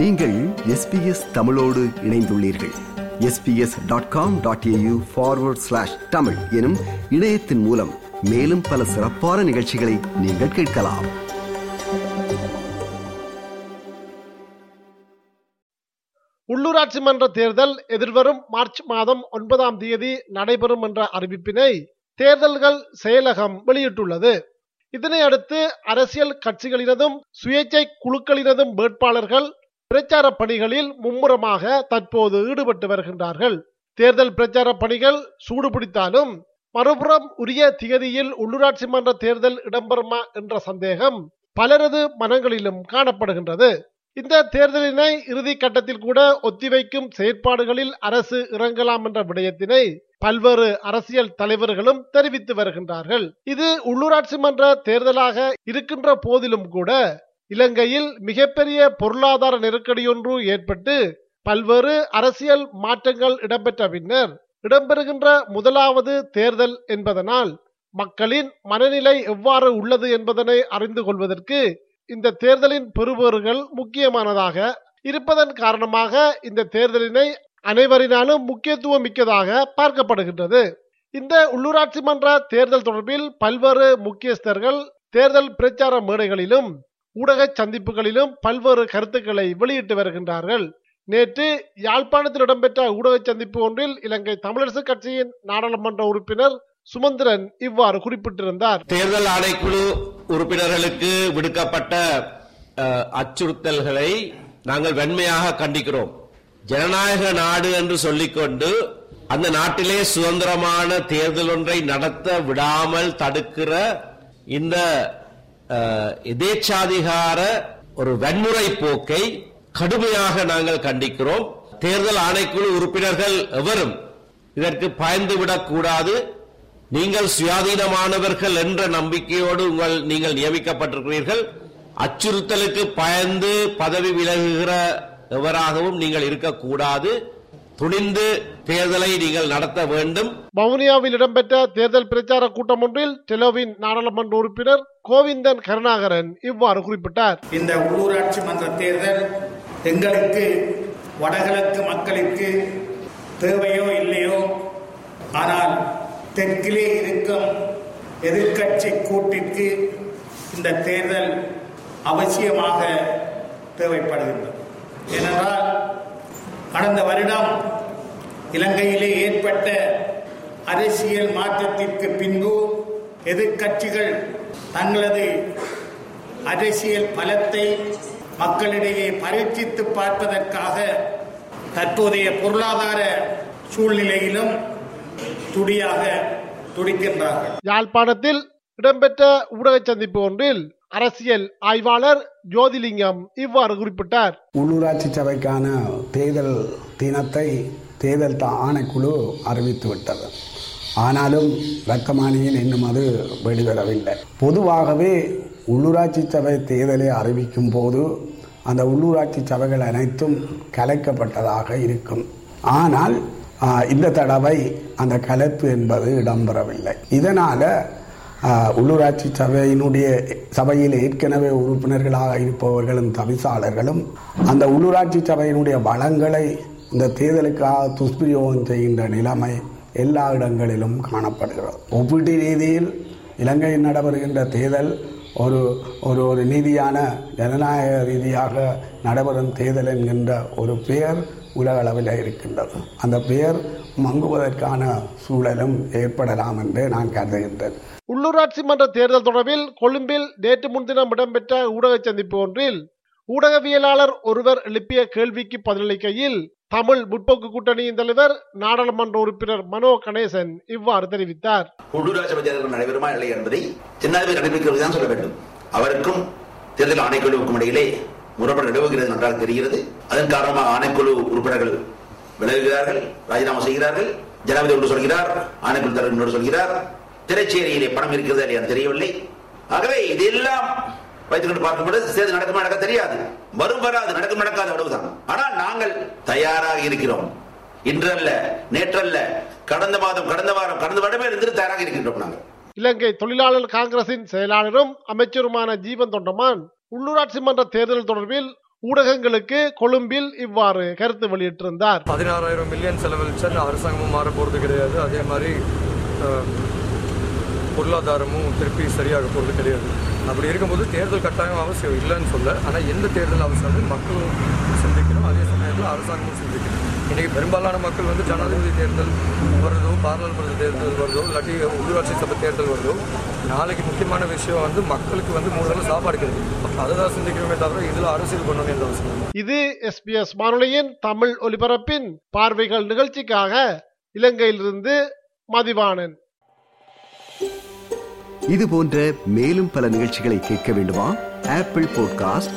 நீங்கள் எஸ்பிஎஸ் தமிழோடு இணைந்துள்ளீர்கள். SBS dot com dot AU forward slash Tamil எனும் இணையத்தின் மூலம் மேலும் பல சிறப்பான நிகழ்ச்சிகளை நீங்கள் கேட்கலாம். உள்ளூராட்சி மன்ற தேர்தல் எதிர்வரும் மார்ச் மாதம் ஒன்பதாம் தேதி நடைபெறும் என்ற அறிவிப்பினை தேர்தல்கள் செயலகம் வெளியிட்டுள்ளது. இதனை அடுத்து அரசியல் கட்சிகளினதும் சுயேட்சை குழுக்களினதும் வேட்பாளர்கள் பிரச்சார பணிகளில் மும்முரமாக தற்போது ஈடுபட்டு வருகின்றார்கள். தேர்தல் பிரச்சார பணிகள் சூடுபிடித்தாலும் மறுபுறம் உரிய திகதியில் உள்ளூராட்சி மன்ற தேர்தல் இடம்பெறுமா என்ற சந்தேகம் பலரது மனங்களிலும் காணப்படுகின்றது. இந்த தேர்தலினை இறுதி கட்டத்தில் கூட ஒத்திவைக்கும் செயற்பாடுகளில் அரசு இறங்கலாம் என்ற விடயத்தினை பல்வேறு அரசியல் தலைவர்களும் தெரிவித்து வருகின்றார்கள். இது உள்ளூராட்சி மன்ற தேர்தலாக இருக்கின்ற போதிலும் கூட இலங்கையில் மிகப்பெரிய பொருளாதார நெருக்கடியொன்று ஏற்பட்டு பல்வேறு அரசியல் மாற்றங்கள் இடம்பெற்ற பின்னர் இடம்பெறுகின்ற முதலாவது தேர்தல் என்பதனால் மக்களின் மனநிலை எவ்வாறு உள்ளது என்பதனை அறிந்து கொள்வதற்கு இந்த தேர்தலின் பெறுபேறுகள் முக்கியமானதாக இருப்பதன் காரணமாக இந்த தேர்தலினை அனைவரினாலும் முக்கியத்துவம் மிக்கதாக பார்க்கப்படுகின்றது. இந்த உள்ளூராட்சி மன்ற தேர்தல் தொடர்பில் பல்வேறு முக்கியஸ்தர்கள் தேர்தல் பிரச்சார மேடைகளிலும் ஊடக சந்திப்புகளிலும் பல்வேறு கருத்துக்களை வெளியிட்டு வருகின்றார்கள். நேற்று யாழ்ப்பாணத்தில் இடம்பெற்ற ஊடக சந்திப்பு ஒன்றில் இலங்கை தமிழரசு கட்சியின் நாடாளுமன்ற உறுப்பினர் சுமந்திரன் இவ்வாறு குறிப்பிட்டிருந்தார். தேர்தல் ஆணைக்குழு உறுப்பினர்களுக்கு விடுக்கப்பட்ட அச்சுறுத்தல்களை நாங்கள் வன்மையாக கண்டிக்கிறோம். ஜனநாயக நாடு என்று சொல்லிக்கொண்டு அந்த நாட்டிலே சுதந்திரமான தேர்தல் ஒன்றை நடத்த விடாமல் தடுக்கிற இந்த எதேச்சாதிகார ஒரு வன்முறை போக்கை கடுமையாக நாங்கள் கண்டிக்கிறோம். தேர்தல் ஆணைக்குழு உறுப்பினர்கள் எவரும் இதற்கு பயந்துவிடக் கூடாது. நீங்கள் சுயாதீனமானவர்கள் என்ற நம்பிக்கையோடு உங்கள் நீங்கள் நியமிக்கப்பட்டிருக்கிறீர்கள். அச்சுறுத்தலுக்கு பயந்து பதவி விலகுகிற எவராகவும் நீங்கள் இருக்கக்கூடாது. துணிந்து தேர்தலை நீங்கள் நடத்த வேண்டும். வவுனியாவில் இடம்பெற்ற தேர்தல் பிரச்சார கூட்டம் ஒன்றில் டெலோவின் நாடாளுமன்ற உறுப்பினர் கோவிந்தன் கருணாகரன் இவ்வாறு குறிப்பிட்டார். இந்த உள்ளூராட்சி மன்ற தேர்தல் எங்களுக்கு வடகிழக்கு மக்களுக்கு தேவையோ இல்லையோ ஆனால் தெற்கிலே இருக்கும் எதிர்க்கட்சி கூட்டிற்கு இந்த தேர்தல் அவசியமாக தேவைப்படுகின்றது. ஏனென்றால் கடந்த வருடம் இலங்கையிலே ஏற்பட்ட அரசியல் மாற்றத்திற்கு பின்பு எதிர்க்கட்சிகள் தங்களது அரசியல் பலத்தை மக்களிடையே பரீட்சித்து பார்ப்பதற்காக தற்போதைய பொருளாதார சூழ்நிலையிலும் துடியாக துடிக்கின்றார்கள். யாழ்ப்பாணத்தில் இடம்பெற்ற ஊடக சந்திப்பு ஒன்றில் அரசியல் ஆய்வாளர் ஜோதிலிங்கம் இவ்வாறு குறிப்பிட்டார். உள்ளூராட்சி சபைக்கான தேர்தல் தினத்தை தேர்தல் த- ஆணைக்குழு அறிவித்து விட்டது. ஆனாலும் வர்த்தமானியில் இன்னும் அது வெளிவரவில்லை. பொதுவாகவே உள்ளூராட்சி சபை தேர்தலை அறிவிக்கும் போது அந்த உள்ளூராட்சி சபைகள் அனைத்தும் கலைக்கப்பட்டதாக இருக்கும். ஆனால் இந்த தடவை அந்த கலைப்பு என்பது இடம்பெறவில்லை. இதனால உள்ளூராட்சி சபையினுடைய சபையில் ஏற்கனவே உறுப்பினர்களாக இருப்பவர்களும் தவிசாளர்களும் அந்த உள்ளூராட்சி சபையினுடைய வளங்களை இந்த தேர்தலுக்காக துஷ்பிரயோகம் செய்கின்ற நிலைமை எல்லா இடங்களிலும் காணப்படுகிறது. ஒப்பீட்டு ரீதியில் இலங்கையில் நடைபெறுகின்ற தேர்தல் ஒரு ஒரு ஒரு நீதியான ஜனநாயக ரீதியாக நடைபெறும் தேர்தல் என்கின்ற ஒரு பெயர் உலக அளவில் இருக்கின்றது. அந்த பெயர் மங்குவதற்கான சூழலும் ஏற்படலாம் என்று நான் கருதுகின்றேன். உள்ளூராட்சி மன்ற தேர்தல் தொடர்பில் கொழும்பில் நேற்று முன்தினம் இடம்பெற்ற ஊடக சந்திப்பு ஒன்றில் ஊடகவியலாளர் ஒருவர் எழுப்பிய கேள்விக்கு பதிலளிக்கையில் தமிழ் முற்போக்கு கூட்டணியின் தலைவர் நாடாளுமன்ற உறுப்பினர் மனோ கணேசன் இவ்வாறு தெரிவித்தார். உள்ளூராட்சி சபை தேர்தல் நடைபெறுமா இல்லை என்பதை ஜனாதிபதி சொல்ல வேண்டும். அவருக்கும் தேர்தல் ஆணைக்குழுவுக்கும் இடையிலே முறைப்பட நிலவுகிறது நன்றாக தெரிகிறது. அதன் காரணமாக ஆணைக்குழு உறுப்பினர்கள் விலகுகிறார்கள் ராஜினாமா செய்கிறார்கள். ஜனாதிபதி ஒன்று சொல்கிறார் ஆணைக்குழு தலைவர் இன்னொரு சொல்கிறார். திரைச்சேரியிலே பணம் இருக்கிறதா இல்லையா தெரியவில்லை. ஆகவே இதெல்லாம் வைத்துக்கொண்டு பார்க்கும்போது சேர்ந்து நடக்குமா நடக்க தெரியாது. வரும் வராது நடக்கும் நடக்காத அளவுதான் ஆனால் நாங்கள் தயாராக இருக்கிறோம். இன்றல்ல நேற்றல்ல கடந்த மாதம் கடந்த வாரம் கடந்த வருடமே இருந்து தயாராக இருக்கின்றோம் நாங்கள். இலங்கை தொழிலாளர் காங்கிரசின் செயலாளரும் அமைச்சருமான ஜீவன் தொண்டமான் உள்ளூராட்சி மன்ற தேர்தல் தொடர்பில் ஊடகங்களுக்கு கொழும்பில் இவ்வாறு கருத்து வெளியிட்டிருந்தார். பதினாறாயிரம் மில்லியன் செலவழிச்சா அரசாங்கமும் மாற போகிறது கிடையாது. அதே மாதிரி பொருளாதாரமும் திருப்பி சரியாக போகிறது கிடையாது. அப்படி இருக்கும்போது தேர்தல் கட்டாயம் அவசியம் இல்லைன்னு சொல்ல ஆனால் எந்த தேர்தல் அவசியம்? மக்களும் சிந்திக்கணும். அதே சமயத்தில் அரசாங்கமும் சிந்திக்கணும். இன்றைக்கி பெரும்பாலான மக்கள் வந்து ஜனாதிபதி தேர்தல் வருதோ பாராளுமன்ற தேர்தல் வருதோ இல்லாட்டி உள்ளூராட்சி சபை தேர்தல் வருதோ நாளைக்கு முக்கியமான விஷயம் வந்து மக்களுக்கு வந்து மூணு வேளை சாப்பாடு கிடைக்கும் அதை தான் சிந்திக்கணுமே தவிர இதில் அரசியல் பண்ணணும் எந்த அவசியம். இது எஸ்பிஎஸ் வானொலியின் தமிழ் ஒலிபரப்பின் பார்வைகள் நிகழ்ச்சிக்காக இலங்கையிலிருந்து மதிவாணன். இது போன்ற மேலும் பல நிகழ்ச்சிகளை கேட்க வேண்டுமா? Apple podcast